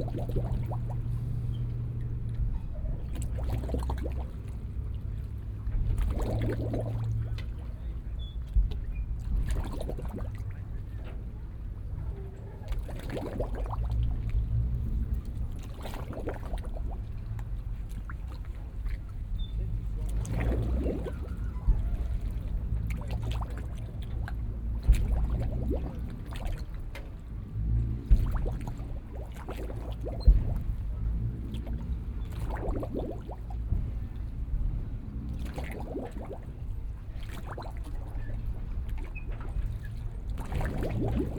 Thank you. Thank